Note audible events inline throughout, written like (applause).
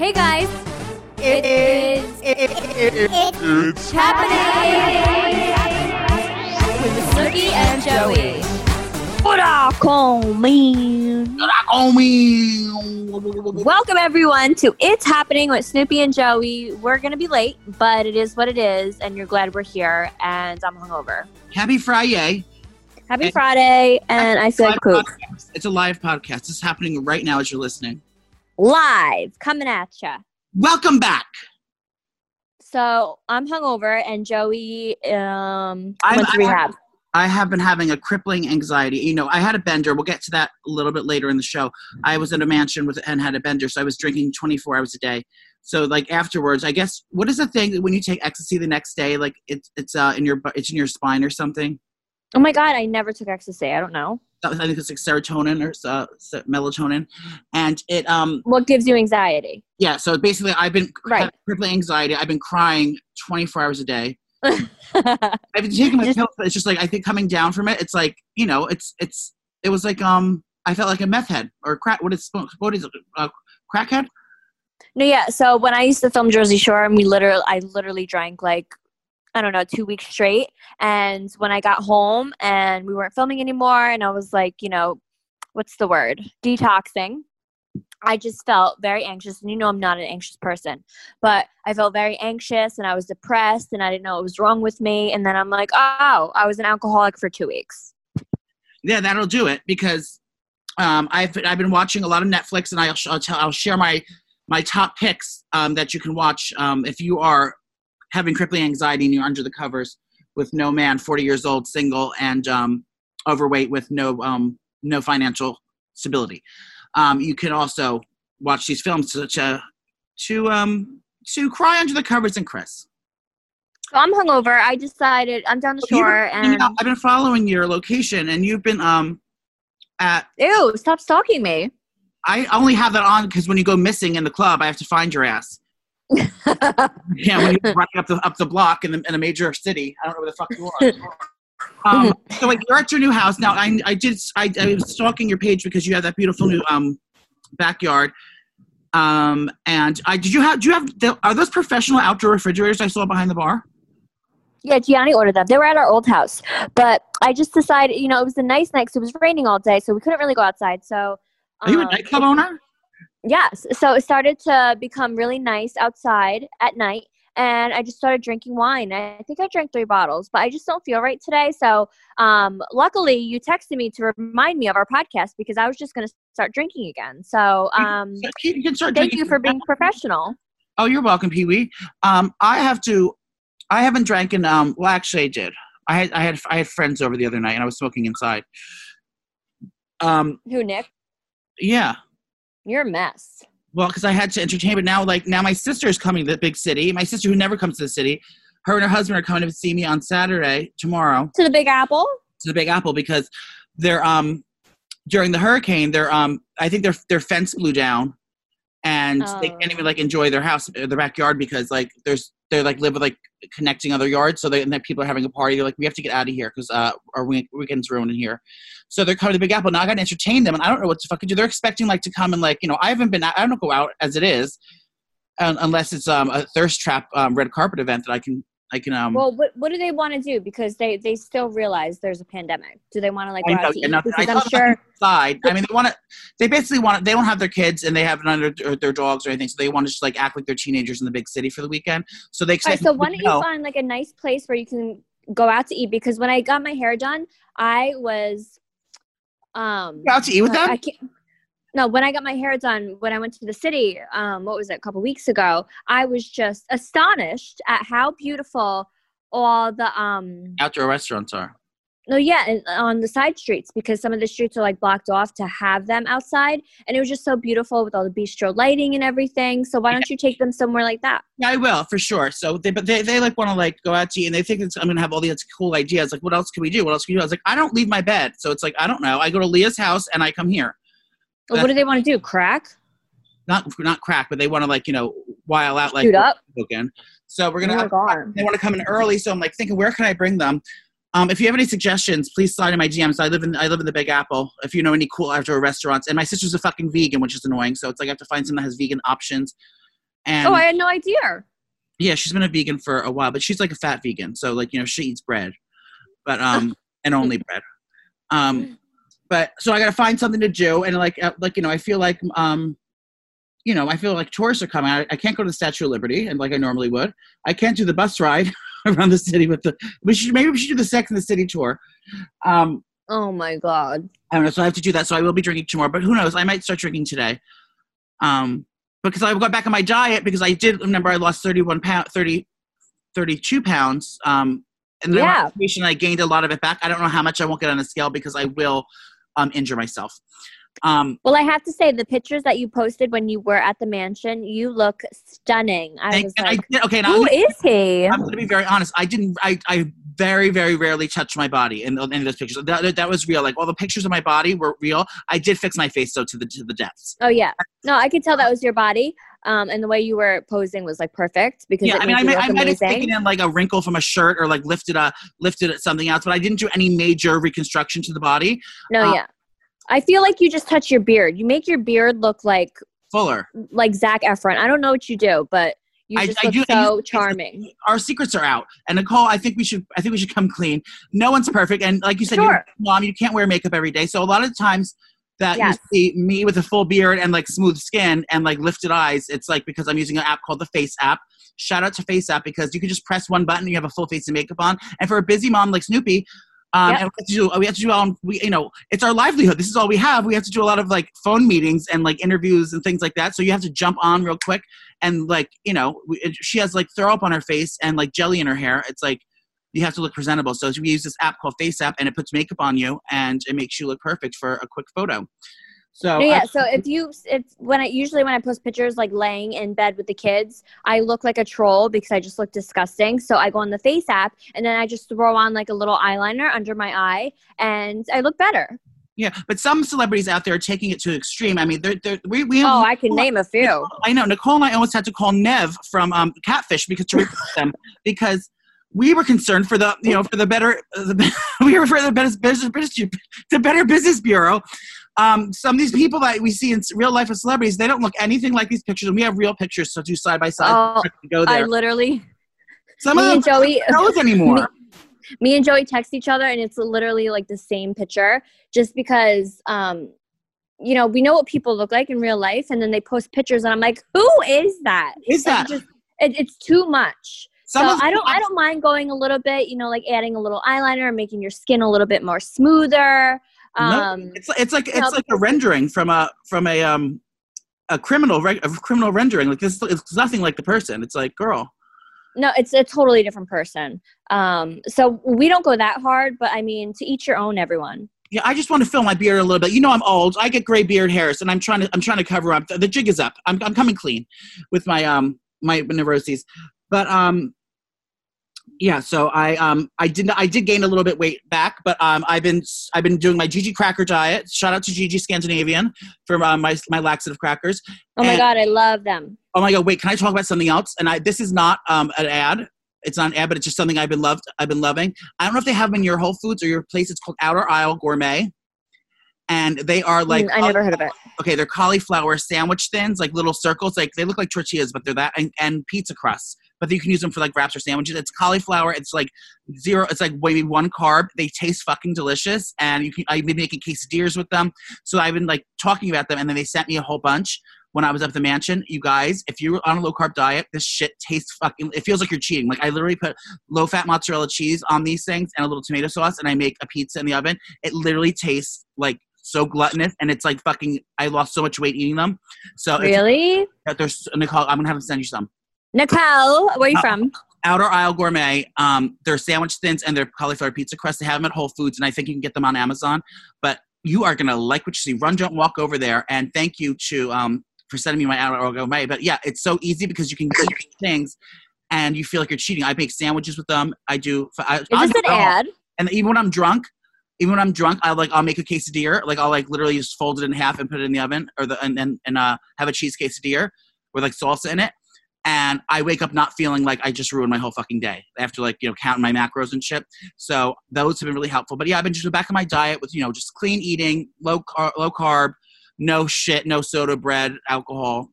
Hey guys, It is. it's happening with Snooki and Joey. Welcome everyone to It's Happening with Snooki and Joey. We're gonna be late, but it is what it is, and you're glad we're here. And I'm hungover. Happy Friday. Happy Hey. Friday, and I said poop podcast. It's a live podcast. It's happening right now as you're listening. Live coming at ya. Welcome back. So I'm hungover, and Joey um I'm- went to rehab. I have been having a crippling anxiety. You know, I had a bender. We'll get to that a little bit later in the show. I was in a mansion with and had a bender, so I was drinking 24 hours a day. So like afterwards, I guess what is the thing that when you take ecstasy the next day, like it's it's uh in your it's in your spine or something? Oh my god, I never took ecstasy. I don't know. I think it's like serotonin or uh, melatonin, and it um What gives you anxiety? yeah. So basically, I've been Right. crippling anxiety. I've been crying 24 hours a day. (laughs) I've been taking my pills, but it's just like I think coming down from it, it's like you know, it's it's it was like um I felt like a meth head or crack. What is what is it? Uh, crackhead? No, yeah. So when I used to film Jersey Shore, and we literally, I literally drank like, I don't know, two weeks straight. And when I got home and we weren't filming anymore, and I was like, you know, what's the word? Detoxing. I just felt very anxious, and you know, I'm not an anxious person, but I felt very anxious, and I was depressed, and I didn't know what was wrong with me. And then I'm like, oh, I was an alcoholic for two weeks. Yeah, that'll do it because um I've I've been watching a lot of Netflix, and I'll I'll share my my top picks um that you can watch um if you are having crippling anxiety and you're under the covers with no man, 40 years old, single, and um overweight with no um no financial stability. Um, you can also watch these films to to, to um to cry under the covers and Chris. So I'm hungover. I decided I'm down the shore, been- and I've been following your location, and you've been um at. ew, stop stalking me. I only have that on because when you go missing in the club, I have to find your ass. (laughs) Yeah, when you're (laughs) running up the up the block in, the, in a major city, I don't know where the fuck you are. um, so like you're at your new house now. I I did I, I was stalking your page because you have that beautiful new um backyard. Um, and I did you have do you have the, are those professional outdoor refrigerators I saw behind the bar? Yeah, Gianni ordered them. They were at our old house, but I just decided, you know, it was a nice night 'cause it was raining all day, so we couldn't really go outside. So, Are you a um, nightclub owner? Yes. So it started to become really nice outside at night, and I just started drinking wine. I think I drank three bottles, but I just don't feel right today. So, um, luckily, you texted me to remind me of our podcast because I was just going to start drinking again. So, um, you can start thank you for being professional. Oh, you're welcome, Pee Wee. Um, I have to. I haven't drank in. Um, well, actually, I did. I had. I had. I had friends over the other night, and I was smoking inside. Um, Who, Nick? yeah. You're a mess. Well, because I had to entertain, but now, like, now my sister is coming to the big city. My sister, who never comes to the city, her and her husband are coming to see me on Saturday tomorrow To the Big Apple. to the Big Apple because they're um during the hurricane. They're um I think their their fence blew down, and they Oh. can't even like enjoy their house, their backyard because like there's they're like live with like connecting other yards. So they and then people are having a party. They're like we have to get out of here because uh our week, weekend's ruined in here. So they're coming to the Big Apple now. I got to entertain them, and I don't know what to fucking do. They're expecting like to come and like you know I haven't been I don't go out as it is. un unless it's um, a thirst trap um, red carpet event that I can I can um Well, what what do they want to do? Because they they still realize there's a pandemic. Do they want to like I know, yeah, because I am sure. side. I mean, they want to. They basically want. They don't have their kids and they have none of their, their dogs or anything, so they want to just like act like they're teenagers in the big city for the weekend. So they right, so why don't know. you find like a nice place where you can go out to eat? Because when I got my hair done, I was um Go out to eat with them? I can't, no, when I got my hair done, when I went to the city, um, what was it, a couple weeks ago, I was just astonished at how beautiful all the um Outdoor restaurants are. no yeah and on the side streets because some of the streets are like blocked off to have them outside and it was just so beautiful with all the bistro lighting and everything so why don't you take them somewhere like that Yeah, I will for sure. So they, but they, they like want to like go out to eat, and they think it's, I'm gonna have all these cool ideas. Like, what else can we do? What else can we do? I was like, I don't leave my bed, so it's like I don't know. I go to Leah's house and I come here. Well, what do they want to do crack Not not crack, but they want to like you know while out like Shoot up? weekend. So we're oh gonna god they want to come in early. So I'm like thinking, where can I bring them? Um, if you have any suggestions, please slide in my DMs. I live in I live in the Big Apple. If you know any cool outdoor restaurants, and my sister's a fucking vegan, which is annoying. So it's like I have to find something that has vegan options. And oh, I had no idea. yeah, she's been a vegan for a while, but she's like a fat vegan. So like, you know, she eats bread. But um and only bread. Um but so I got to find something to do and like uh, like you know, I feel like um you know, I feel like tourists are coming. I, I can't go to the Statue of Liberty and like I normally would. I can't do the bus ride (laughs) around the city with the we should maybe we should do the Sex and the City tour. Um Oh my god. I don't know, so I have to do that. So I will be drinking tomorrow, but who knows? I might start drinking today. Um, because I got back on my diet because I did remember I lost 31 pound, 30, 32 pounds. Um, and then Yeah. I gained a lot of it back. I don't know how much I won't get on the scale because I will um, injure myself. Um, Well, I have to say, the pictures that you posted when you were at the mansion, you look stunning. I was like, I did, okay, now who is he? I'm going to be very honest. I didn't. I, I very very rarely touch my body in, in those pictures. That, that- was real. Like all the pictures of my body were real. I did fix my face though to the to the depths. Oh yeah, no, I could tell that was your body, um, and the way you were posing was like perfect because Yeah, I mean, I, might- I might have taken in like a wrinkle from a shirt or like lifted a lifted something else, but I didn't do any major reconstruction to the body. no, uh, yeah, I feel like you just touch your beard. You make your beard look like Fuller. like Zac Efron. I don't know what you do, but you I- just I look do- so charming. Our secrets are out. And Nicole, I think we should. I think we should come clean. No one's perfect, and like you said, Sure. mom. You can't wear makeup every day, so a lot of times that Yes. you see me with a full beard and like smooth skin and like lifted eyes, it's like because I'm using an app called the Face app. Shout out to Face app because you can just press one button and you have a full face of makeup on. And for a busy mom like Snooki, um, Yep. and we have to do we have to do all we you know it's our livelihood. This is all we have. We have to do a lot of like phone meetings and like interviews and things like that. So you have to jump on real quick and like you know we, she has like throw up on her face and like jelly in her hair. It's like you have to look presentable. So we use this app called Face App, and it puts makeup on you and it makes you look perfect for a quick photo. So No, yeah. I- So if you, if when I usually when I post pictures like laying in bed with the kids, I look like a troll because I just look disgusting. So I go on the Face app and then I just throw on like a little eyeliner under my eye and I look better. yeah, but some celebrities out there are taking it to extreme. I mean, they're, they're, we we Oh, I can name a few. I know Nicole and I almost had to call Nev from um, Catfish because to replace them because we were concerned for the you know for the better the, (laughs) we were for the better business, business the Better Business Bureau. Um, some of these people that we see in real life as celebrities, they don't look anything like these pictures, and we have real pictures to do side by side. Oh, I literally, Some me of and them Joey, don't anymore. (laughs) me and Joey text each other and it's literally like the same picture just because um you know, we know what people look like in real life and then they post pictures and I'm like, "Who is that?" Is that just it, it's too much. some so I don't I don't mind going a little bit, you know, like adding a little eyeliner and making your skin a little bit more smoother. No, Um it's it's like you it's know, like a rendering from a from a um a criminal a criminal rendering. Like this, it's nothing like the person. It's like girl. no, it's a totally different person. Um so we don't go that hard, but I mean, to each your own everyone. Yeah, I just want to fill my beard a little bit. You know, I'm old. I get gray beard hairs, and I'm trying to I'm trying to cover up. The, the jig is up. I'm I'm coming clean with my um my neuroses, but um yeah. So I um I did I did gain a little bit weight back, but um I've been I've been doing my GG cracker diet. Shout out to GG Scandinavian for um, my my laxative crackers. Oh my And- god, I love them. Oh my god! Wait, can I talk about something else? And I this is not um an ad. It's not an ad, but it's just something I've been loved. I've been loving. I don't know if they have them in your Whole Foods or your place. It's called Outer Aisle Gourmet, and they are like Mm, I never heard of it. okay, they're cauliflower sandwich thins, like little circles. Like they look like tortillas, but they're that and, and pizza crusts. But you can use them for like wraps or sandwiches. It's cauliflower. It's like zero. It's like maybe one carb. They taste fucking delicious, and you can. I've been making quesadillas with them. So I've been like talking about them, and then they sent me a whole bunch when I was up at the mansion. You guys, if you're on a low carb diet, this shit tastes fucking. It feels like you're cheating. Like I literally put low fat mozzarella cheese on these things and a little tomato sauce, and I make a pizza in the oven. It literally tastes like so gluttonous, and it's like fucking. I lost so much weight eating them. So Really? there's Nicole. I'm gonna have to send you some. Nicole, where are you Uh, from? Outer Aisle Gourmet. Um, they're sandwich thins and they're cauliflower pizza crust. They have them at Whole Foods, and I think you can get them on Amazon. But you are gonna like what you see. Run, don't walk over there. And thank you to um for sending me my Outer Aisle Gourmet. But yeah, it's so easy because you can eat things, and you feel like you're cheating. I make sandwiches with them. I do. I, Is I this do an ad? And even when I'm drunk, even when I'm drunk, I like I'll make a quesadilla. Like I'll like literally just fold it in half and put it in the oven, or the and and, and uh have a cheese quesadilla with like salsa in it. And I wake up not feeling like I just ruined my whole fucking day after like you know counting my macros and shit. So those have been really helpful. But yeah, I've been just back on my diet with you know just clean eating, low low carb, no shit, no soda, bread, alcohol.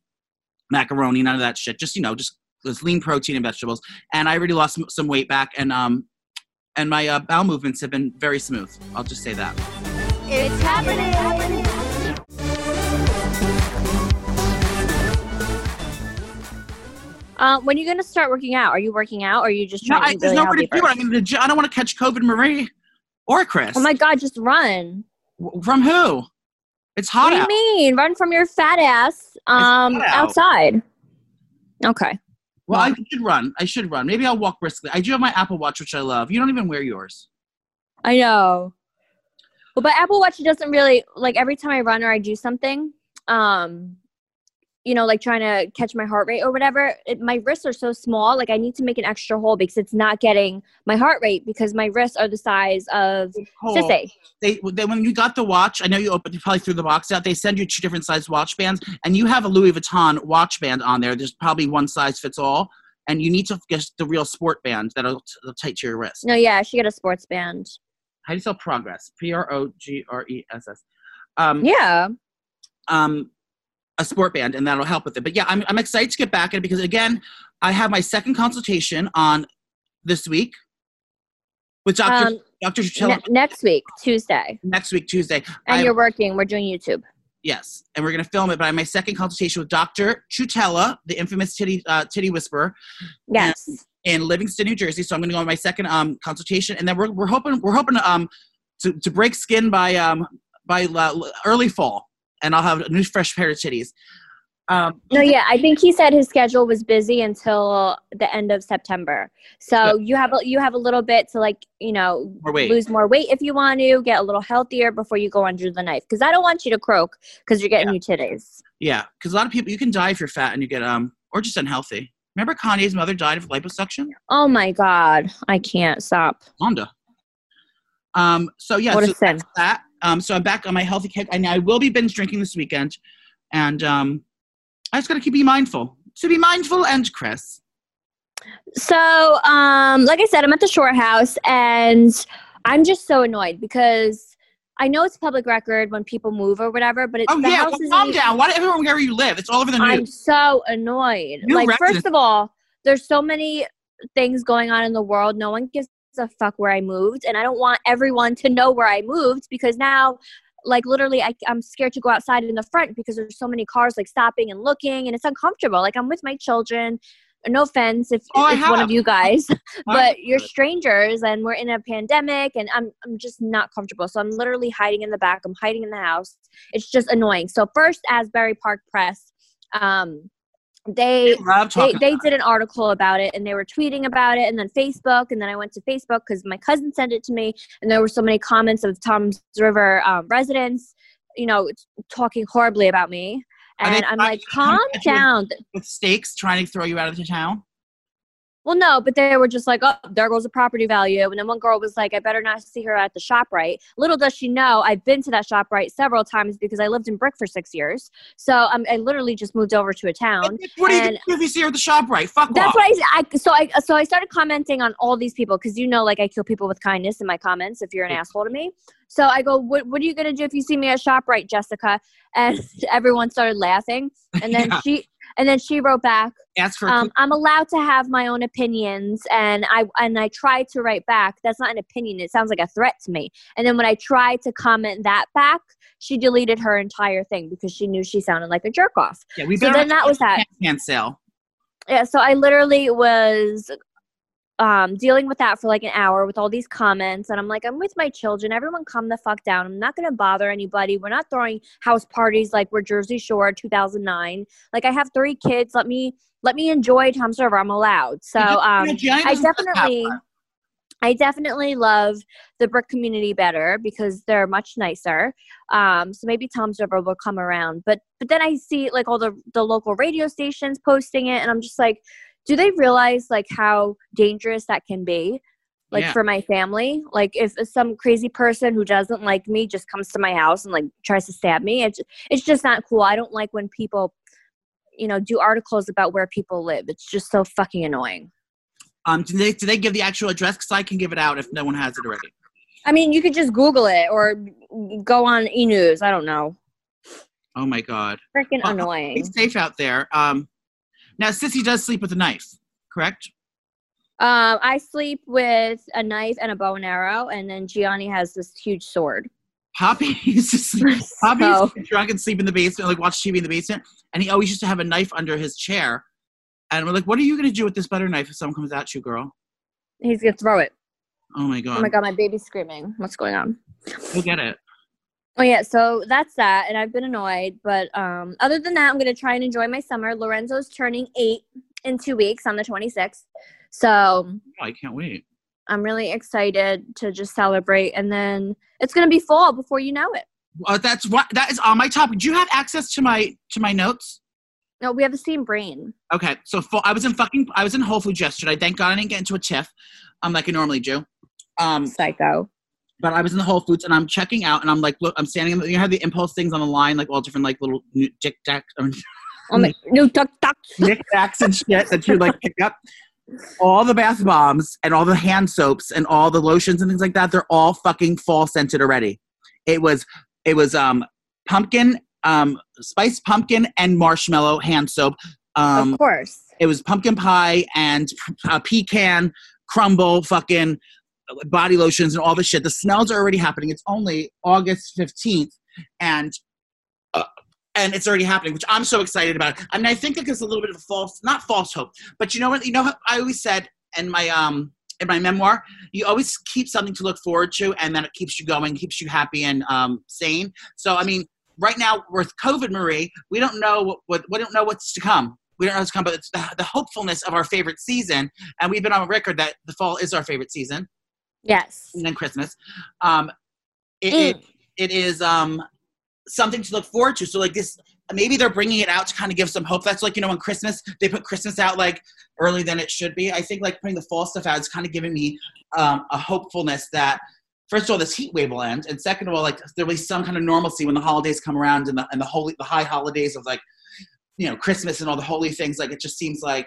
macaroni, none of that shit. Just you know, just just lean protein and vegetables. And I already lost some, some weight back, and um, and my uh, bowel movements have been very smooth. I'll just say that. It's happening. Uh, when are you going to start working out? Are you working out or are you just No, trying I, to there's be really nowhere to do it. I mean, I don't want to catch COVID, Marie or Chris. Oh my God, just run. W- From who? It's hot what do you out. mean? Run from your fat ass um, out. outside. Okay. Well, I should run. I should run. Maybe I'll walk briskly. I do have my Apple Watch, which I love. You don't even wear yours. I know. Well, but Apple Watch doesn't really like every time I run or I do something, um, you know, like trying to catch my heart rate or whatever. It, my wrists are so small, like I need to make an extra hole because it's not getting my heart rate because my wrists are the size of Cool. Sissy. They, they when you got the watch, I know you opened you probably threw the box out. They send you two different size watch bands, and you have a Louis Vuitton watch band on there. There's probably one size fits all, and you need to get the real sport band that'll, that'll tight to your wrist. No, yeah, she got a sports band. How do you spell progress? P R O G R E S S. Um, Yeah. um, a sport band, and that'll help with it. But yeah, I'm, I'm excited to get back in it because again, I have my second consultation on this week with Dr. Um, Dr. Chutella ne- next week, Tuesday. next week, Tuesday. And I- you're working. We're doing YouTube. yes, and we're gonna film it. But I have my second consultation with Dr. Chutella, the infamous titty uh, titty whisperer, Yes. in Livingston, New Jersey. So I'm gonna go on my second um, consultation, and then we're, we're hoping we're hoping um, to to break skin by um, by uh, early fall, and I'll have a new fresh pair of titties. Um, No, yeah, I think he said his schedule was busy until the end of September. So you have a, you have a little bit to like you know More lose more weight if you want to get a little healthier before you go under the knife because I don't want you to croak because you're getting new titties. Yeah, because a lot of people you can die if you're fat and you get um or just unhealthy. Remember Kanye's mother died of liposuction? Oh my god, I can't stop. Donda. Um. So yeah. What a so sin. that's that. Um. So I'm back on my healthy kick. I I will be binge drinking this weekend, and um, I just gotta keep be mindful. So be mindful and Chris. So, um, like I said, I'm at the shore house and I'm just so annoyed because I know it's public record when people move or whatever, but it's Oh the yeah. house Well, is calm down. Why do everyone care where you live? It's all over the news. I'm so annoyed. New like, residents- first of all, there's so many things going on in the world. No one gives a fuck where I moved, and I don't want everyone to know where I moved because now, like, literally, I, I'm scared to go outside in the front because there's so many cars like stopping and looking, and it's uncomfortable. Like, I'm with my children. No offense if Oh, it's one of you guys, (laughs) (laughs) but you're strangers and we're in a pandemic and I'm I'm just not comfortable. So I'm literally hiding in the back. I'm hiding in the house. It's just annoying. So first Asbury Park Press, um, they they, they did an article about it and they were tweeting about it and then Facebook and then I went to Facebook because my cousin sent it to me and there were so many comments of Toms River um, residents, you know, talking horribly about me. And I'm like, calm down. with stakes trying to throw you out of the town. Well, no, but they were just like, oh, there goes the property value. And then one girl was like, I better not see her at the ShopRite. Little does she know, I've been to that ShopRite several times because I lived in Brick for six years. So um, I literally just moved over to a town. What do you do if you see her at the shop right? Fuck That's off. what I, I so I so I started commenting on all these people because you know like I kill people with kindness in my comments if you're an asshole to me. So I go, what what are you gonna do if you see me at Shoprite, Jessica? And (laughs) everyone started laughing, and then Yeah. she and then she wrote back, Ask for um, I'm allowed to have my own opinions, and I and I tried to write back. That's not an opinion. It sounds like a threat to me. And then when I tried to comment that back, she deleted her entire thing because she knew she sounded like a jerk off. yeah, we So then that was that. Sale. Yeah, so I literally was um, dealing with that for like an hour with all these comments, and I'm like, I'm with my children. Everyone, calm the fuck down. I'm not gonna bother anybody. We're not throwing house parties like we're Jersey Shore 2009. Like I have three kids. Let me let me enjoy Toms River. I'm allowed. So um, I definitely. I definitely love the brick community better because they're much nicer. Um, so maybe Toms River will come around. But but then I see like all the the local radio stations posting it, and I'm just like, do they realize like how dangerous that can be? Like Yeah. for my family, like if some crazy person who doesn't like me just comes to my house and like tries to stab me, it's it's just not cool. I don't like when people, you know, do articles about where people live. It's just so fucking annoying. Um, do they do they give the actual address? Because I can give it out if no one has it already. I mean, you could just Google it or go on e news. I don't know. Oh my god. Freaking Well, annoying. Be safe out there. Um, Now, Sissy does sleep with a knife, correct? Um, I sleep with a knife and a bow and arrow, and then Gianni has this huge sword. Poppy (laughs) used to sleep. (laughs) Poppy So- used to drunk and sleep in the basement, like watch TV in the basement, and he always used to have a knife under his chair. And we're like, "What are you gonna do with this butter knife if someone comes at you, girl?" He's gonna throw it. Oh my god, Oh my god, my baby's screaming. What's going on? go get it. Oh yeah, so that's that, and I've been annoyed, but um, other than that, I'm gonna try and enjoy my summer. Lorenzo's turning eight in two weeks on the 26th, so Oh, I can't wait. I'm really excited to just celebrate, and then it's gonna be fall before you know it. Uh, that's what that is on my topic. Do you have access to my to my notes? No, we have the same brain. Okay, so fu- I was in fucking I was in Whole Foods yesterday. Thank God I didn't get into a tiff, um, like I normally do. Um, Psycho. But I was in the Whole Foods and I'm checking out and I'm like, look, I'm standing. In the, you have the impulse things on the line, like all different like little tic tac, Oh my, no, tuck, tuck. knick knacks and shit that you like pick up. All the bath bombs and all the hand soaps and all the lotions and things like that, they're all fucking fall scented already. It was it was um pumpkin, um spiced pumpkin and marshmallow hand soap. Um of course. it was pumpkin pie and uh, pecan crumble fucking body lotions and all the shit. The smells are already happening. It's only august 15th and uh, and it's already happening which i'm so excited about. I mean i think like it's a little bit of a false not false hope but you know what? You know i always said in my um in my memoir? You always keep something to look forward to and then it keeps you going keeps you happy and um sane. So i mean right now with covid marie we don't know what, what we don't know what's to come. We don't know what's to come but it's the, the hopefulness of our favorite season and we've been on record that the fall is our favorite season Yes. and then Christmas. Um, it, Mm. it, it is um, something to look forward to. So like this, maybe they're bringing it out to kind of give some hope. That's like you know when Christmas they put Christmas out like earlier than it should be. I think like putting the fall stuff out is kind of giving me um, a hopefulness that. First of all, this heat wave will end, and second of all, like there'll be some kind of normalcy when the holidays come around and the and the holy the high holidays of like, you know, Christmas and all the holy things. Like it just seems like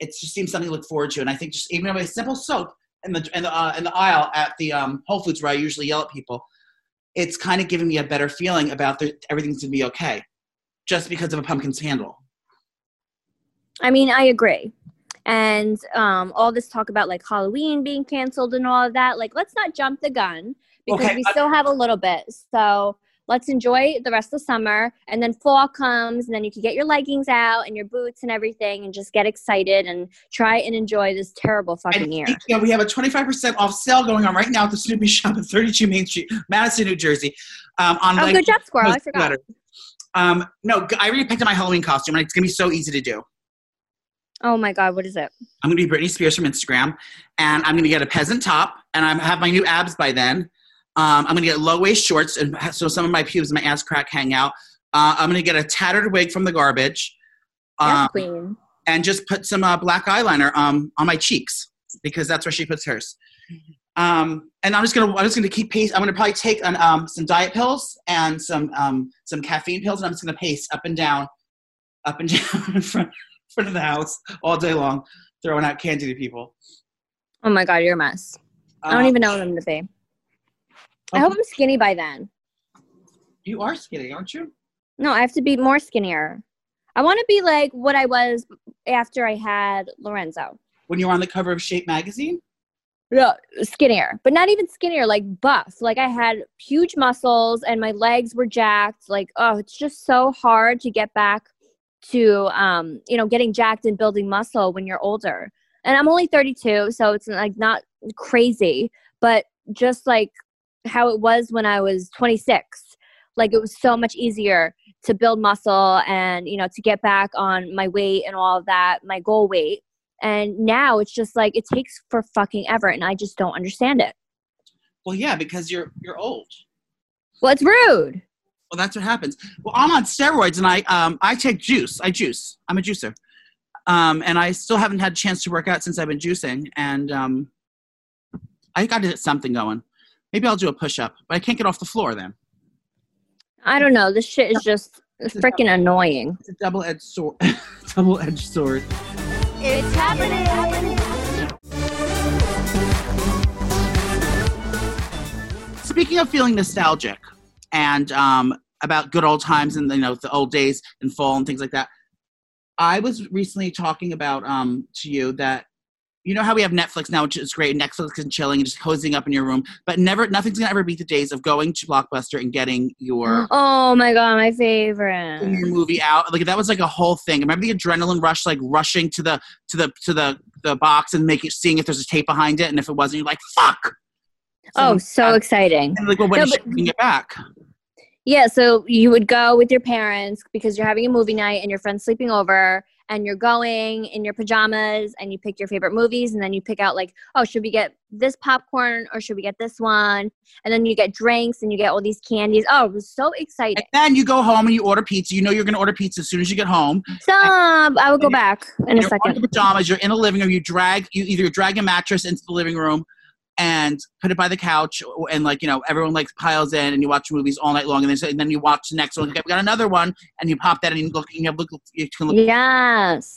it just seems something to look forward to. And I think just even a simple soap in the in the uh, in the aisle at the um, Whole Foods where I usually yell at people, it's kind of giving me a better feeling about the, everything's gonna be okay, just because of a pumpkin's handle. I mean, I agree. And um, all this talk about like Halloween being canceled and all of that, like, let's not jump the gun because Okay, we still have a little bit. So let's enjoy the rest of summer. And then fall comes, and then you can get your leggings out and your boots and everything and just get excited and try and enjoy this terrible fucking And year. of, we have a 25% off sale going on right now at the Snooki shop at 32 Main Street, Madison, New Jersey. Um, on Oh, like, good job, Squirrel. I forgot. letters. Um, no, I already picked up my Halloween costume, and it's gonna be so easy to do. Oh my God, what is it? I'm gonna be Britney Spears from Instagram, and I'm gonna get a peasant top, and I have my new abs by then. Um, I'm gonna get low waist shorts, and so some of my pubes and my ass crack hang out. Uh, I'm gonna get a tattered wig from the garbage, Yes, um, Queen. and just put some uh, black eyeliner um, on my cheeks because that's where she puts hers. Um, and I'm just gonna I'm just gonna keep pace. I'm gonna probably take an, um, some diet pills and some um, some caffeine pills, and I'm just gonna pace up and down, up and (laughs) down in front, front of the house all day long, throwing out candy to people. Oh my God, you're a mess. I don't Um, even know what I'm going to be. I hope I'm skinny by then. You are skinny, aren't you? No, I have to be more skinnier. I want to be like what I was after I had Lorenzo. When you were on the cover of Shape magazine. No, skinnier, but not even skinnier, like buff. Like I had huge muscles and my legs were jacked. Like, oh, it's just so hard to get back to, um, you know, getting jacked and building muscle when you're older. And I'm only 32, so it's like not crazy, but just like how it was when I was 26. Like it was so much easier to build muscle and, you know, to get back on my weight and all of that, my goal weight. And now it's just like it takes for fucking ever, and I just don't understand it. Well, yeah, because you're you're old. Well, it's rude. Well, that's what happens. Well, I'm on steroids, and I um I take juice. I juice. I'm a juicer. Um, and I still haven't had a chance to work out since I've been juicing, and um, I got to get something going. Maybe I'll do a push up, but I can't get off the floor then. I don't know. This shit is just freaking annoying. It's a double edged sword. (laughs) double edged sword. It's happening. Speaking of feeling nostalgic and um, about good old times and you know the old days and fall and things like that, I was recently talking about um to you that you know how we have Netflix now, which is great. Netflix and chilling and just cozying up in your room, but never nothing's gonna ever beat the days of going to Blockbuster and getting your (gasps) Oh my god, my favorite. your movie out. Like that was like a whole thing. Remember the adrenaline rush, like rushing to the to the to the the box and making seeing if there's a tape behind it, and if it wasn't, you're like fuck. Oh, so exciting. And like, well, when No, but- it back? Yeah, so you would go with your parents because you're having a movie night and your friend's sleeping over and you're going in your pajamas and you pick your favorite movies and then you pick out like, oh, should we get this popcorn or should we get this one? And then you get drinks and you get all these candies. Oh, it was so exciting. And then you go home and you order pizza. You know you're going to order pizza as soon as you get home. Stop. I will go back in a second. your pajamas. You're in the living room. You drag you either drag a mattress into the living room and put it by the couch, and like you know everyone like piles in, and you watch movies all night long, and then and then you watch the next one. Okay, we got another one, and you pop that and you look. You have look. You can look. Yes.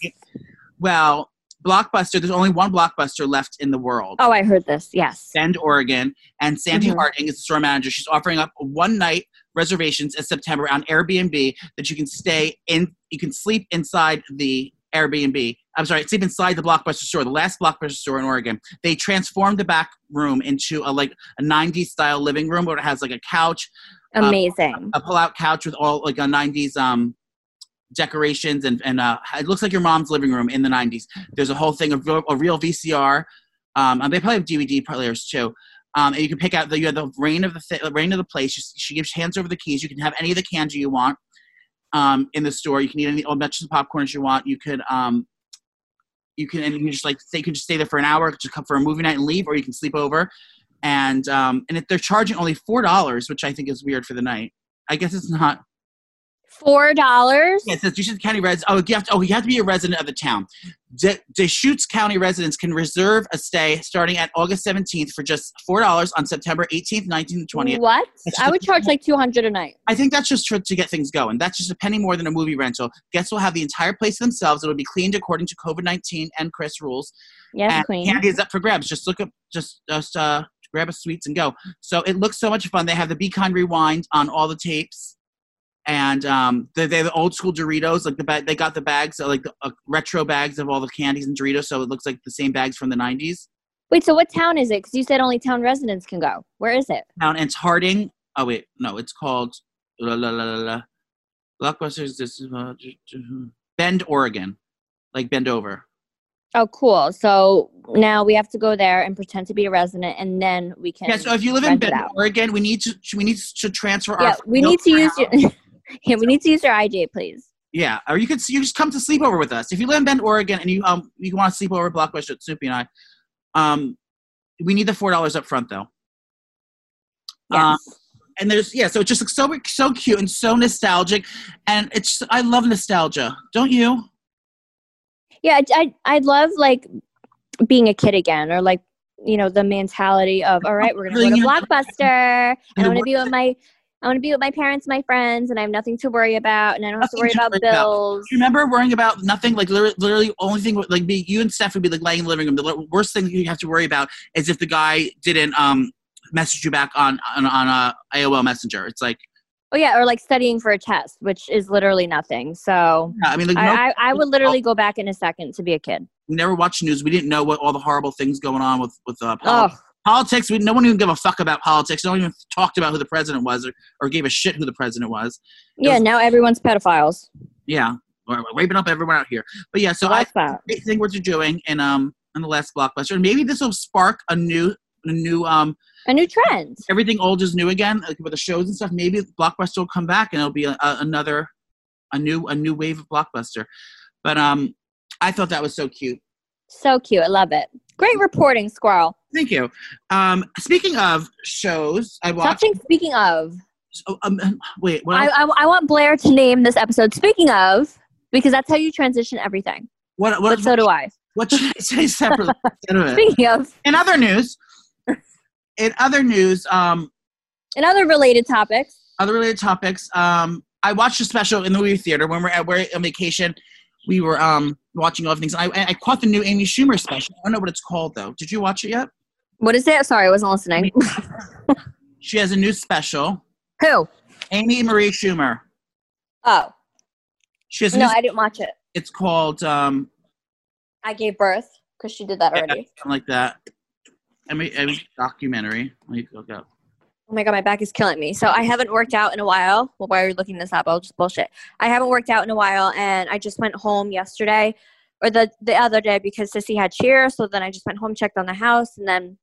Well, Blockbuster. There's only one Blockbuster left in the world. Oh, I heard this. Yes. Bend, Oregon, and Sandi Mhm. Harding is the store manager. She's offering up one night reservations in September on Airbnb that you can stay in. You can sleep inside the Airbnb. I'm sorry, sleep inside the Blockbuster store, the last Blockbuster store in Oregon. They transformed the back room into a like a 90s style living room where it has like a couch, Amazing. a pull-out couch with all like a 90s um decorations and and uh it looks like your mom's living room in the 90s there's a whole thing of real- a real vcr um and they probably have dvd players too. Um and you can pick out the you have the reign of the th- reign of the place. She, she gives hands over the keys. You can have any of the candy you want um in the store. You can eat any as much of the popcorn as you want. You could um you can and you can just like you can just stay there for an hour just come for a movie night and leave or you can sleep over. And um and if they're charging only four dollars which i think is weird for the night i guess it's not Four dollars. yeah, it says Deschutes County residents. Oh, you have to. Oh, you have to be a resident of the town. De- Deschutes County residents can reserve a stay starting at August 17th for just four dollars on September 18th, 19th, and 20th. What? I would charge like two hundred a night. I think that's just to, to get things going. That's just a penny more than a movie rental. Guests will have the entire place themselves. It will be cleaned according to COVID 19 and Chris rules. Yes, and queen. candy is up for grabs. Just look up, just just uh, grab a sweets and go. So it looks so much fun. They have the Be Kind Rewind on all the tapes, and um, they, they have the old school Doritos. Like the bag, they got the bags, uh, like the uh, retro bags of all the candies and Doritos. So it looks like the same bags from the '90s. Wait, so what town is it? Because you said only town residents can go. Where is it? Now and it's Harding. Oh wait, no, it's called la, la, la, la, la. Blockbusters. This is uh, Bend, Oregon, like bend over. Oh, cool. So now we have to go there and pretend to be a resident, and then we can. Yeah, so if you live in Bend. Oregon, we need to we need to transfer yeah, our. we need to use your. (laughs) yeah, we need to use your IJ, please. Yeah, or you could you just come to sleep over with us. If you live in Bend, Oregon, and you um you want to sleep over at Blockbuster at Snooki and I, um, we need the four dollars up front though. Yes. and there's yeah, so it just looks so so cute and so nostalgic, and it's I love nostalgia, don't you? yeah, I I I'd love like being a kid again, or like you know the mentality of all right, we're gonna go to Blockbuster, and I want to be with my. I want to be with my parents, my friends, and I have nothing to worry about, and I don't have to worry to about worry bills. Do you remember worrying about nothing? Like literally, literally only thing like be you and Steph would be like laying in the living room. The worst thing you have to worry about is if the guy didn't um message you back on on on uh, AOL Messenger. It's like Oh yeah, or like studying for a test, which is literally nothing. So yeah, I mean like no, I, I, (laughs) would literally go back in a second to be a kid. we never watched news. We didn't know what all the horrible things going on with with uh, Oh, poli- politics. We, no one even gave a fuck about politics. No one even talked about who the president was or, or gave a shit who the president was. yeah. was- Now everyone's pedophiles. Yeah, we're, we're raping up everyone out here. But yeah, so I great thing what you're doing in um in the last blockbuster. And maybe this will spark a new a new um A new trend. everything old is new again like with the shows and stuff. Maybe blockbuster will come back and it'll be a, a, another a new a new wave of blockbuster. But um, I thought that was so cute. So cute. I love it. Great reporting, Squirrel. Thank you. Um, speaking of shows, I watched. Something speaking of, oh, um, (laughs) wait, what? I. I, I want Blair to name this episode Speaking of, because that's how you transition everything. what? What? But so do I. what should I say separately? (laughs) instead of it? Speaking of, In other news, in other news, um, and other related topics. other related topics. Um, I watched a special in the movie theater when we're at we're on vacation. We were um watching all of things. I I caught the new Amy Schumer special. I don't know what it's called though. Did you watch it yet? What is it? Sorry, I wasn't listening. She has a new special. Who? Amy Marie Schumer. Oh, She has no, I didn't watch it. It's called um, I gave birth because she did that yeah, already. something like that. I mean, I mean, documentary. Let me look up. Oh my god, my back is killing me. So I haven't worked out in a while. Well, why are you looking this up? I'll just bullshit. I haven't worked out in a while, and I just went home yesterday or the the other day because Sissy had cheer. So then I just went home, checked on the house, and then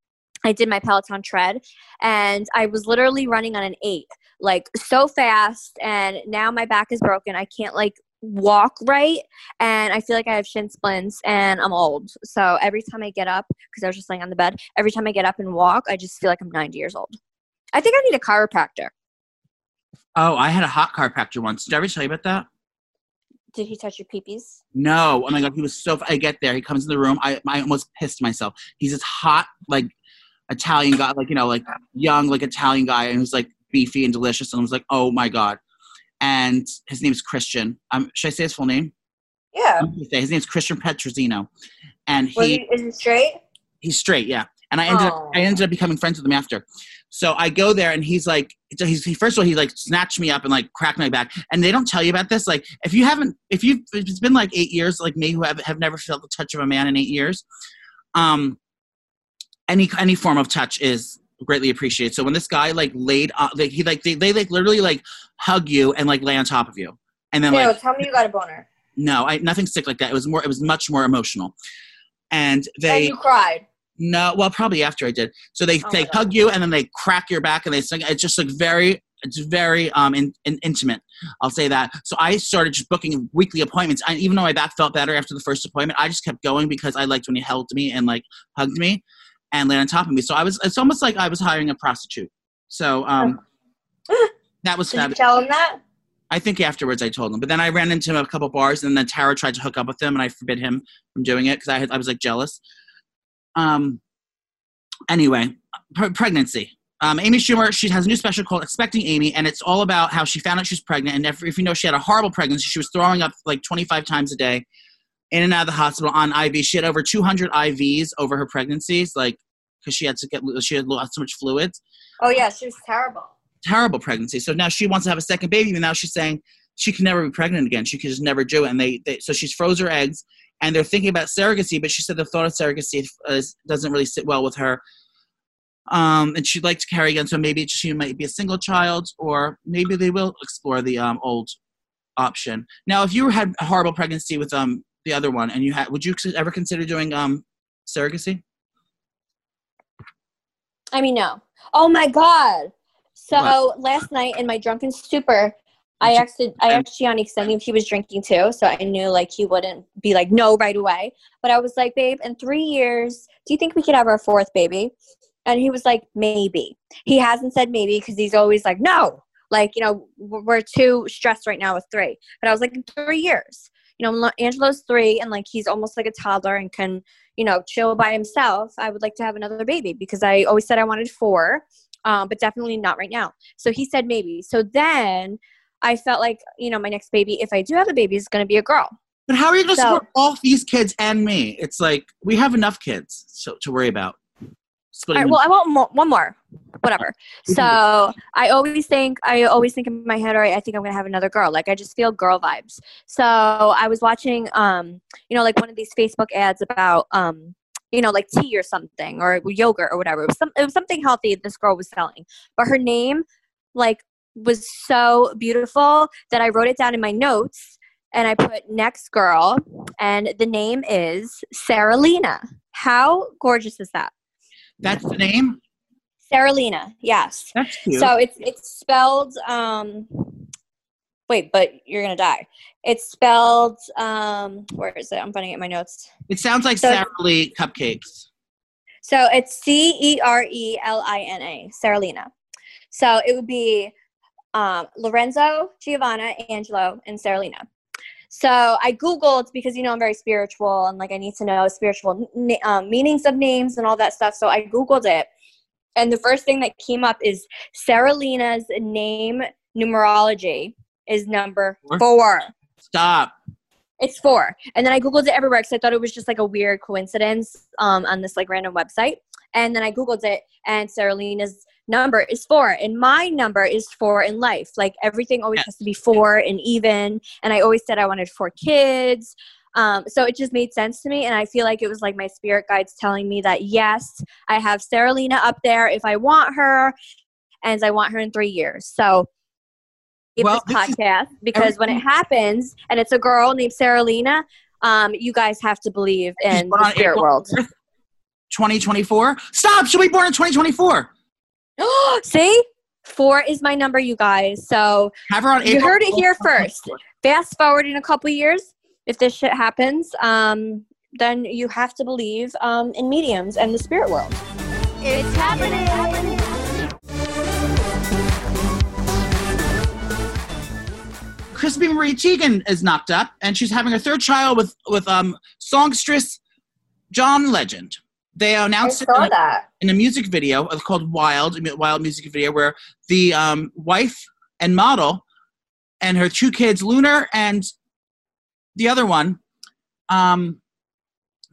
I did my Peloton tread, and I was literally running on an eight, like so fast. And now my back is broken. I can't like walk right and i feel like i have shin splints and i'm old so every time i get up because i was just laying on the bed every time i get up and walk i just feel like i'm 90 years old i think i need a chiropractor Oh, I had a hot chiropractor once. Did I ever tell you about that? did he touch your peepees No. Oh my god, he was so. I get there, he comes in the room. I I almost pissed myself. He's this hot like Italian guy, like you know, like young like Italian guy, and he was like beefy and delicious. And I was like, oh my god. And his name's Christian. Um, should I say his full name? yeah His name's Christian Petrosino, and he he, is he straight he's straight, yeah. And I ended up Oh. I ended up becoming friends with him after. So I go there and he's like, he's he, first of all he like snatched me up and like cracked my back. And they don't tell you about this. Like if you haven't, if you have if it's been like eight years, like me who have, have never felt the touch of a man in eight years, um, any any form of touch is greatly appreciated. So when this guy like laid, uh, like he like they, they like literally like hug you and like lay on top of you, and then like tell me you got a boner no, I nothing sick like that. It was more, it was much more emotional, and they. You cried No, well, probably after I did. So they Oh they hug you and then they crack your back and they sing. It's just like very, it's very um in, in, intimate. I'll say that. So I started just booking weekly appointments. I, even though my back felt better after the first appointment, I just kept going because I liked when he held me and like hugged me and laid on top of me. So I was. It's almost like I was hiring a prostitute. So um, (laughs) that was did you fabulous. tell him that I think afterwards I told him, but then I ran into him at a couple bars, and then Tara tried to hook up with him, and I forbid him from doing it because I had, I was like jealous. Um. Anyway, pre- pregnancy. Um, Amy Schumer, she has a new special called "Expecting Amy," and it's all about how she found out she was pregnant. And if, if you know, she had a horrible pregnancy. She was throwing up like 25 times a day, in and out of the hospital on IV. She had over 200 IVs over her pregnancies, like because she had to get she had lost so much fluids oh yeah she was terrible terrible pregnancy. So now she wants to have a second baby, but now she's saying she can never be pregnant again. She can just never do it. And they, they so she's froze her eggs, and they're thinking about surrogacy. But she said the thought of surrogacy uh, doesn't really sit well with her. Um, and she'd like to carry again, so maybe she might be a single child, or maybe they will explore the um, old option. Now, if you had a horrible pregnancy with um the other one, and you had, would you ever consider doing um surrogacy? I mean, no. Oh my god. So last night in my drunken stupor, I asked I asked Gianni because I knew he was drinking too, so I knew like he wouldn't be like no right away. But I was like, babe, in three years, do you think we could have our fourth baby? And he was like, maybe. He hasn't said maybe because he's always like, no. Like you know, we're we're too stressed right now with three. But I was like, in three years. You know, Angelo's three, and like he's almost like a toddler and can you know, chill by himself, I would like to have another baby because I always said I wanted four, um, but definitely not right now. So he said maybe. So then I felt like, you know, my next baby, if I do have a baby, is going to be a girl. But how are you going to So- support all these kids and me? It's like we have enough kids so, to worry about. All right, well, I want mo- one more, whatever. So I always think, I always think in my head, all right, I think I'm going to have another girl. Like I just feel girl vibes. So I was watching, um, you know, like one of these Facebook ads about, um, you know, like tea or something or yogurt or whatever. It was, some, it was something healthy this girl was selling, but her name, like, was so beautiful that I wrote it down in my notes and I put next girl, and the name is Cerelina. How gorgeous is that? That's the name. Cerelina, yes. That's cute. So it's it's spelled um wait, but you're gonna die. It's spelled um where is it? I'm finding it in my notes. it sounds like so- cupcakes. So it's C E R E L I N A, Cerelina. So it would be um, Lorenzo, Giovanna, Angelo, and Cerelina. So I Googled because, you know, I'm very spiritual and like I need to know spiritual n- um, meanings of names and all that stuff. So I Googled it. And the first thing that came up is Cerelina's name numerology is number Four? four. Stop. It's four. And then I Googled it everywhere because I thought it was just like a weird coincidence um, on this like random website. And then I Googled it and Cerelina's number is four and my number is four in life like everything always has to be four and even and i always said i wanted four kids um, so it just made sense to me and i feel like it was like my spirit guides telling me that yes i have Cerelina up there if i want her and i want her in three years so Well, this this is podcast because when it happens and it's a girl named Cerelina um, you guys have to believe in the spirit April world 2024. Stop! She'll be born in 2024. (gasps) See? Four is my number, you guys. So Have her on You heard it here first. fast forward in a couple years, if this shit happens, um, then you have to believe um, in mediums and the spirit world. It's happening. Crispy Marie Teigen is knocked up, and she's having her third child with with um songstress John Legend. They announced it in a, in a music video called Wild, Wild music video, where the um, wife and model and her two kids, Lunar and the other one, um,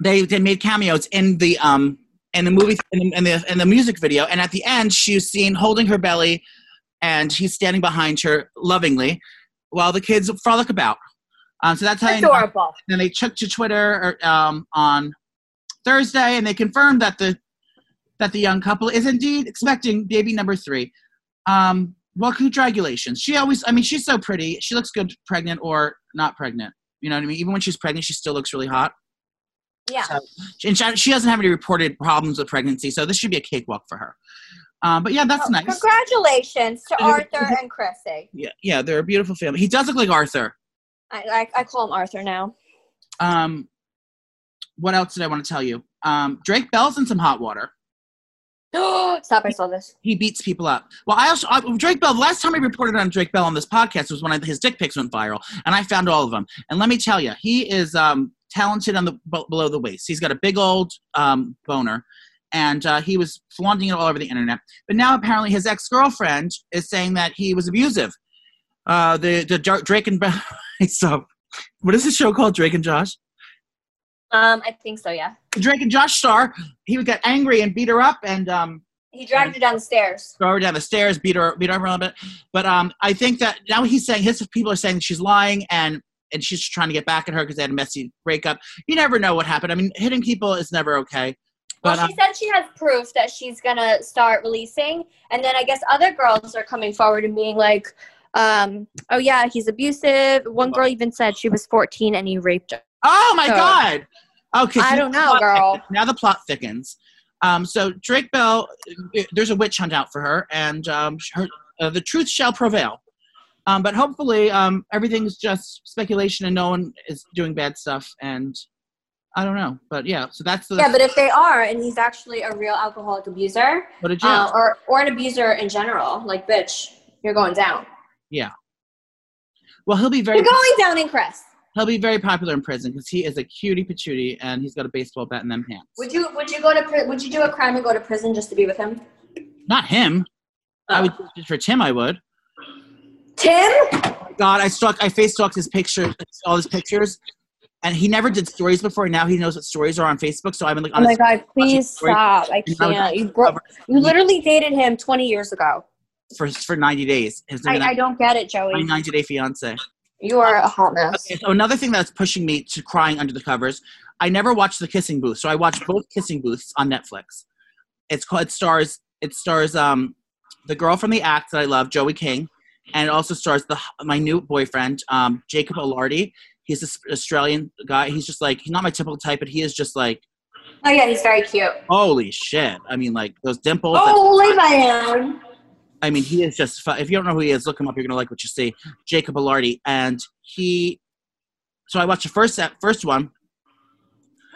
they they made cameos in the um in the movie in the, in the in the music video, and at the end, she was seen holding her belly, and he's standing behind her lovingly, while the kids frolic about. Um, so that's how. Adorable. Then they took to Twitter um, on Thursday, and they confirmed that the that the young couple is indeed expecting baby number three. Um, well, congratulations. She always, I mean, she's so pretty. She looks good, pregnant or not pregnant. You know what I mean? Even when she's pregnant, she still looks really hot. Yeah. So, and she, she doesn't have any reported problems with pregnancy, so this should be a cakewalk for her. Um, but yeah, that's Oh, nice. Congratulations to And it was- Arthur and Chrissy. Yeah, yeah, they're a beautiful family. He does look like Arthur. I, I, I call him Arthur now. Um, what else did I want to tell you? Um, Drake Bell's in some hot water. (gasps) Stop, I saw this. he beats people up. Well, I also I, Drake Bell. The last time I reported on Drake Bell on this podcast was when I, his dick pics went viral, and I found all of them. And let me tell you, he is um, talented on the b- below the waist. He's got a big old um, boner, and uh, he was flaunting it all over the internet. But now apparently his ex girlfriend is saying that he was abusive. Uh, the the Drake and Bell. (laughs) so, what is this show called? Drake and Josh. Um, I think so, yeah. Drake and Josh star. He would get angry and beat her up, and um, He dragged her down the stairs. throw her down the stairs, beat her, beat her up a little bit. But um, I think that now he's saying his people are saying she's lying and and she's trying to get back at her because they had a messy breakup. You never know what happened. I mean, hitting people is never okay. Well, But she um, said she has proof that she's gonna start releasing, and then I guess other girls are coming forward and being like, um, "Oh yeah, he's abusive." One girl even said she was 14 and he raped her. Oh my so- god. Okay, I don't now know, the plot girl. thickens. Now the plot thickens. Um, so Drake Bell, uh, there's a witch hunt out for her, and um, her, uh, the truth shall prevail. Um, but hopefully, um, everything's just speculation, and no one is doing bad stuff. And I don't know, but yeah. So that's the Yeah, but if they are, and he's actually a real alcoholic abuser, go to jail. uh, or or an abuser in general, like bitch, you're going down. Yeah. Well, he'll be very You're going down in Chris. He'll be very popular in prison because he is a cutie patootie and he's got a baseball bat in them hands. Would you would you go to would you do a crime and go to prison just to be with him? Not him. I Oh. would just for Tim. I would. Tim? Oh god, I stalk. I face stalked his pictures, all his pictures, and he never did stories before. Now he knows what stories are on Facebook. So I've been like, Oh my god, please stop. I I can't. You broke you literally dated him 20 years ago. for for ninety days. I, I don't get it, my Joey. ninety day fiance. You are a hot mess. Okay, so another thing that's pushing me to crying under the covers. I never watched the kissing booth, so I watched both kissing booths on Netflix. It's called. It stars. It stars um the girl from the act that I love, Joey King, and it also stars the my new boyfriend, um Jacob Elordi. He's this Australian guy. He's just like he's not my typical type, but he is just like Oh yeah, he's very cute. holy shit. I mean, like those dimples. Oh, leave I am. I mean, he is just. If you don't know who he is, look him up. You're gonna like what you see. Jacob Elordi, and he. So I watched the first set, first one.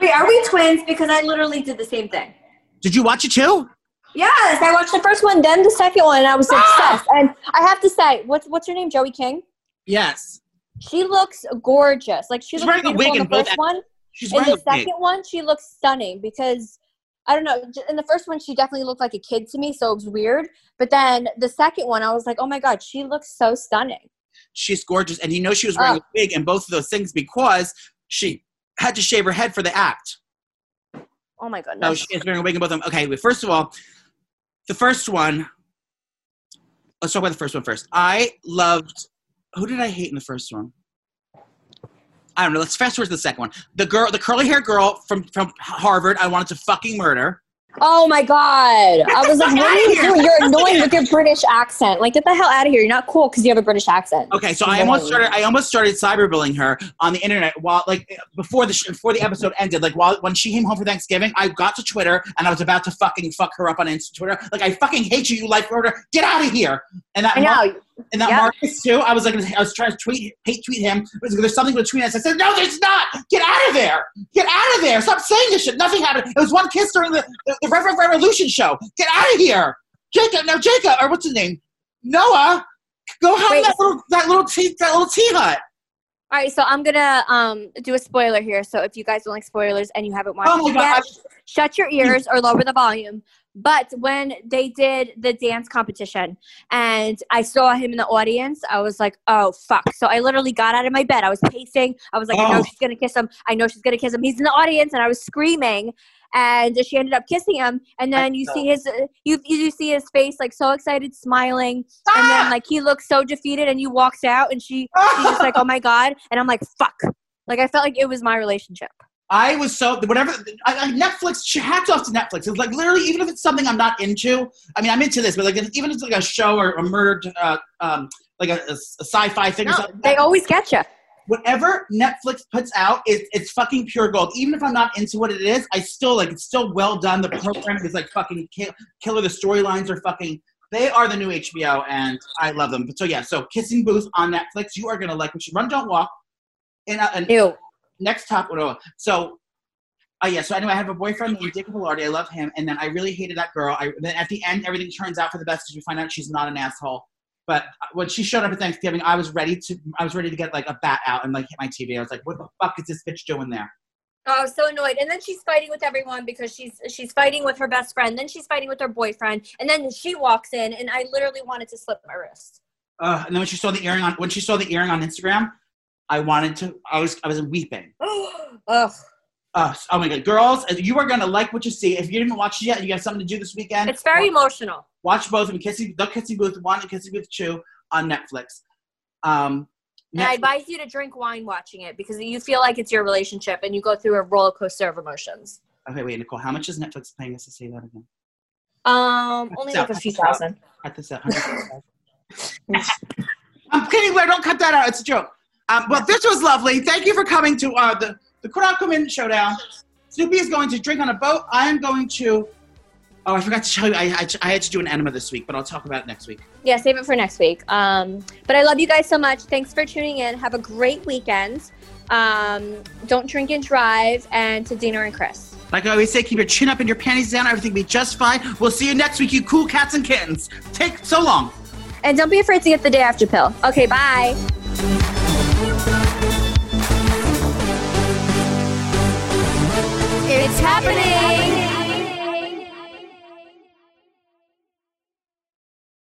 Wait, are we twins? Because I literally did the same thing. Did you watch it too? Yes, I watched the first one, then the second one, and I was Ah! obsessed. And I have to say, what's what's her name? Joey King. Yes. She looks gorgeous. Like she She's looks wearing a beautiful wig in the both first one. She's In the a wig. second one, she looks stunning because I don't know. In the first one, she definitely looked like a kid to me, so it was weird. But then the second one, I was like, oh my god, she looks so stunning. She's gorgeous, and you know she was wearing Oh. a wig and both of those things because she had to shave her head for the act. Oh my No, goodness. she is wearing a wig in both of them. Okay, but first of all, the first one, let's talk about the first one first. I loved. Who did I hate in the first one? I don't know. Let's fast forward to the second one. The girl, the curly hair girl from from Harvard. I wanted to fucking murder. Oh my god! I was like, "What are you doing? You're annoying with your British accent. Like, get the hell out of here! You're not cool because you have a British accent." Okay, so I almost started. I almost started cyberbullying her on the internet while, like, before the sh- before the episode ended. Like, while when she came home for Thanksgiving, I got to Twitter and I was about to fucking fuck her up on Insta Twitter. Like, I fucking hate you, you life murder. Get out of here! And that I know. And that Yeah. Marcus too. I was like, I was trying to tweet, hate tweet him. But there's something between us. I said, no, there's not. Get out of there. Get out of there. Stop saying this shit. Nothing happened. It was one kiss during the the, the Rev- Revolution show. Get out of here, Jacob. No, Jacob, or what's his name? Noah. Go Wait. that little that little tea that little tea hut. All right, so I'm gonna um do a spoiler here. So if you guys don't like spoilers and you haven't watched Oh my it god. yet, shut your ears or lower the volume. But when they did the dance competition and I saw him in the audience, I was like, oh, fuck. So I literally got out of my bed. I was pacing. I was like, I know Oh. she's going to kiss him. I know she's going to kiss him. He's in the audience. And I was screaming. And she ended up kissing him. And then you see his, you, you see his face like so excited, smiling. And then Ah! like he looks so defeated and he walks out and she, she's just like, (laughs) oh my God. And I'm like, fuck. Like I felt like it was my relationship. I was so whatever. I, I, Netflix. She hats off to Netflix. It's like literally, even if it's something I'm not into. I mean, I'm into this, but like even if it's like a show or a murder, uh, um, like a, a, a sci-fi thing or No, something. they always get you. whatever Netflix puts out is it's fucking pure gold. Even if I'm not into what it is, I still like it's still well done. The programming is like fucking kill, killer. The storylines are fucking. They are the new HBO, and I love them. But so yeah, so Kissing Booth on Netflix. You are gonna like. We should run, don't walk. And, uh, and Ew. Next top. oh, So. Oh yeah, so anyway, I have a boyfriend named Dick Velarde. I love him, and then I really hated that girl. I then at the end, everything turns out for the best because we find out she's not an asshole. But when she showed up at Thanksgiving, I was ready to I was ready to get like a bat out and like hit my TV. I was like, "What the fuck is this bitch doing there?" Oh, I was so annoyed. And then she's fighting with everyone because she's she's fighting with her best friend. Then she's fighting with her boyfriend. And then she walks in, and I literally wanted to slip my wrist. Uh, and then when she saw the earring on when she saw the earring on Instagram, I wanted to. I was I was weeping. (gasps) Ugh. Uh, oh my god, girls, you are gonna like what you see. If you didn't watch it yet, you have something to do this weekend. It's very watch, emotional. watch both of them. Kissing the Kissing Booth one and Kissing Booth two on Netflix. Um, And I advise you to drink wine watching it because you feel like it's your relationship and you go through a roller coaster of emotions. okay, wait, Nicole, how much is Netflix paying us to say that again? Um, only So- like a few thousand. Cut this. (laughs) I'm kidding, Blair. Don't cut that out. It's a joke. Um, well, this was lovely. Thank you for coming to uh, the the Kurakumin Showdown. Snooki is going to drink on a boat. I am going to. Oh, I forgot to tell you. I, I, I had to do an enema this week, but I'll talk about it next week. Yeah, save it for next week. Um, but I love you guys so much. Thanks for tuning in. Have a great weekend. Um, don't drink and drive. And to Dina and Chris. Like I always say, keep your chin up and your panties down. Everything will be just fine. We'll see you next week, you cool cats and kittens. Take so long. And don't be afraid to get the day after pill. Okay, bye. It's happening.